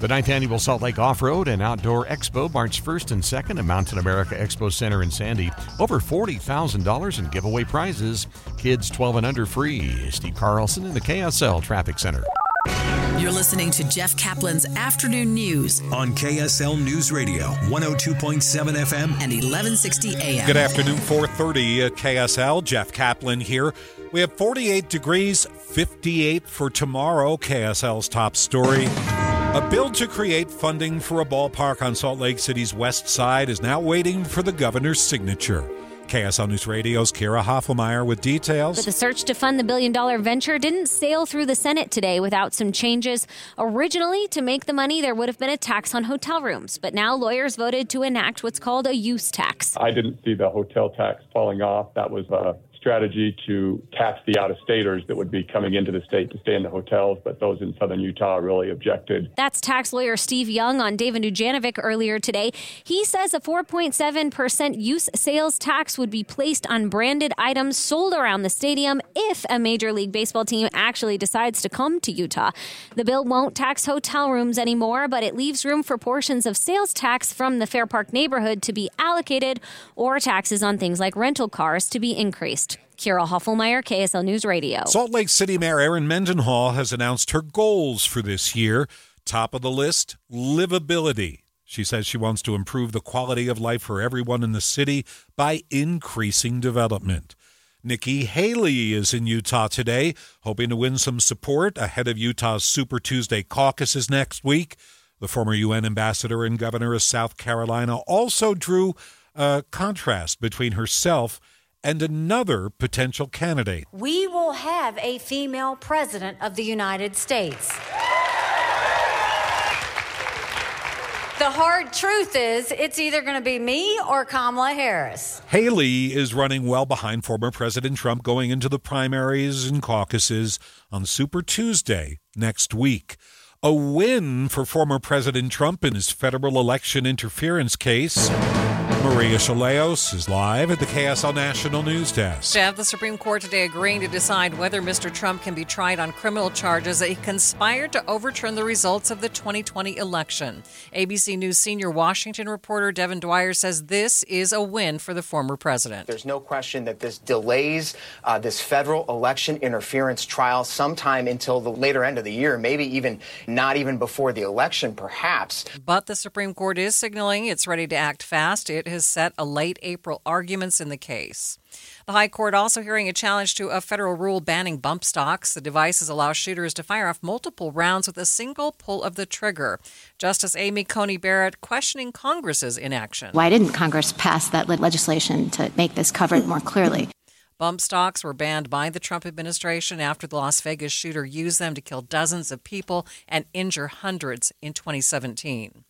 The ninth annual Salt Lake Off Road and Outdoor Expo, March 1st and 2nd at Mountain America Expo Center in Sandy. Over $40,000 in giveaway prizes. Kids 12 and under free. Steve Carlson in the KSL Traffic Center. You're listening to Jeff Kaplan's Afternoon News on KSL News Radio, 102.7 FM and 1160 AM. Good afternoon, 4:30 at KSL. Jeff Kaplan here. We have 48 degrees, 58 for tomorrow. KSL's top story. A bill to create funding for a ballpark on Salt Lake City's west side is now waiting for the governor's signature. KSL News Radio's Kira Hoffelmeyer with details. But the search to fund the billion dollar venture didn't sail through the Senate today without some changes. Originally, to make the money, there would have been a tax on hotel rooms, but now lawyers voted to enact what's called a use tax. I didn't see the hotel tax falling off. That was a strategy to tax the out of staters that would be coming into the state to stay in the hotels, but those in southern Utah really objected. That's tax lawyer Steve Young on Dave and Dujanovic earlier today. He says a 4.7% use sales tax would be placed on branded items sold around the stadium if a Major League Baseball team actually decides to come to Utah. The bill won't tax hotel rooms anymore, but it leaves room for portions of sales tax from the Fair Park neighborhood to be allocated or taxes on things like rental cars to be increased. Kira Hoffelmeyer, KSL News Radio. Salt Lake City Mayor Erin Mendenhall has announced her goals for this year. Top of the list, livability. She says she wants to improve the quality of life for everyone in the city by increasing development. Nikki Haley is in Utah today, hoping to win some support ahead of Utah's Super Tuesday caucuses next week. The former UN ambassador and governor of South Carolina also drew a contrast between herself and another potential candidate. We will have a female president of the United States. The hard truth is, it's either going to be me or Kamala Harris. Haley is running well behind former President Trump going into the primaries and caucuses on Super Tuesday next week. A win for former President Trump in his federal election interference case. Maria Shilaos is live at the KSL National News Desk. Jeff, the Supreme Court today agreeing to decide whether Mr. Trump can be tried on criminal charges that he conspired to overturn the results of the 2020 election. ABC News senior Washington reporter Devin Dwyer says this is a win for the former president. There's no question that this delays uh, this federal election interference trial sometime until the later end of the year, maybe even not even before the election, perhaps. But the Supreme Court is signaling it's ready to act fast. It has set a late April arguments in the case. The High Court also hearing a challenge to a federal rule banning bump stocks. The devices allow shooters to fire off multiple rounds with a single pull of the trigger. Justice Amy Coney Barrett questioning Congress's inaction. Why didn't Congress pass that legislation to make this covered more clearly? Bump stocks were banned by the Trump administration after the Las Vegas shooter used them to kill dozens of people and injure hundreds in 2017.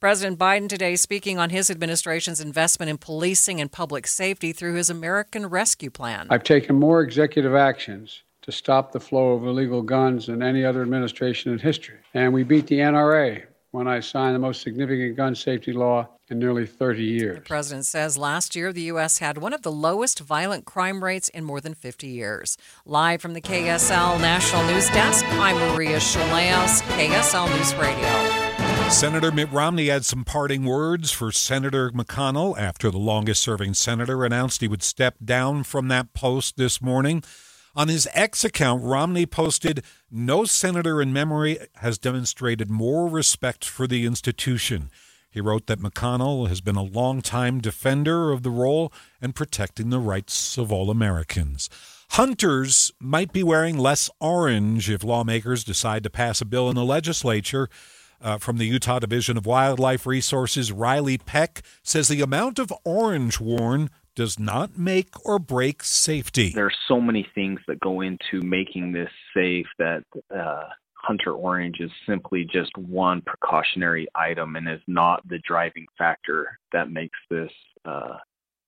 President Biden today speaking on his administration's investment in policing and public safety through his American Rescue Plan. I've taken more executive actions to stop the flow of illegal guns than any other administration in history. And we beat the NRA when I signed the most significant gun safety law in nearly 30 years. The president says last year the U.S. had one of the lowest violent crime rates in more than 50 years. Live from the KSL National News Desk, I'm Maria Shilaos, KSL News Radio. Senator Mitt Romney had some parting words for Senator McConnell after the longest serving senator announced he would step down from that post this morning. On his X account, Romney posted, No senator in memory has demonstrated more respect for the institution. He wrote that McConnell has been a long-time defender of the role and protecting the rights of all Americans. Hunters might be wearing less orange if lawmakers decide to pass a bill in the legislature. Uh, from the Utah Division of Wildlife Resources, Riley Peck says the amount of orange worn does not make or break safety. There are so many things that go into making this safe that uh, Hunter Orange is simply just one precautionary item and is not the driving factor that makes this uh,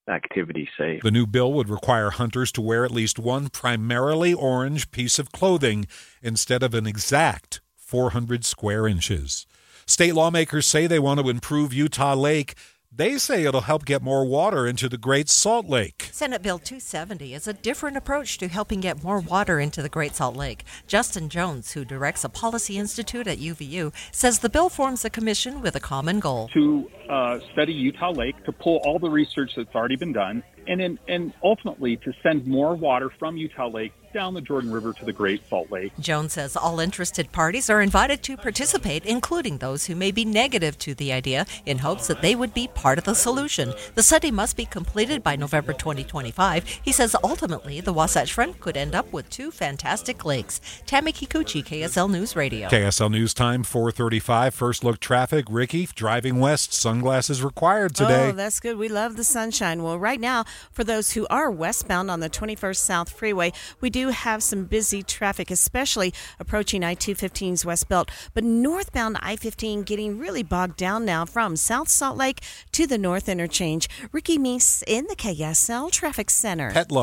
activity safe. The new bill would require hunters to wear at least one primarily orange piece of clothing instead of an exact 400 square inches. State lawmakers say they want to improve Utah Lake They say it'll help get more water into the Great Salt Lake. Senate Bill 270 is a different approach to helping get more water into the Great Salt Lake. Justin Jones, who directs a policy institute at UVU, says the bill forms a commission with a common goal to uh, study Utah Lake, to pull all the research that's already been done, and, in, and ultimately to send more water from Utah Lake down the Jordan River to the Great Salt Lake. Jones says all interested parties are invited to participate, including those who may be negative to the idea, in hopes that they would be part of the solution. The study must be completed by November 2025. He says ultimately the Wasatch Front could end up with two fantastic lakes. Tammy Kikuchi, KSL News Radio. KSL News Time, 435. First look traffic. Ricky, driving west, sunglasses required today. Oh, that's good. We love the sunshine. Well, right now, for those who are westbound on the 21st South Freeway, we do have some busy traffic, especially approaching I 215's West Belt. But northbound I 15 getting really bogged down now from South Salt Lake to the North Interchange. Ricky Meese in the KSL Traffic Center. Pet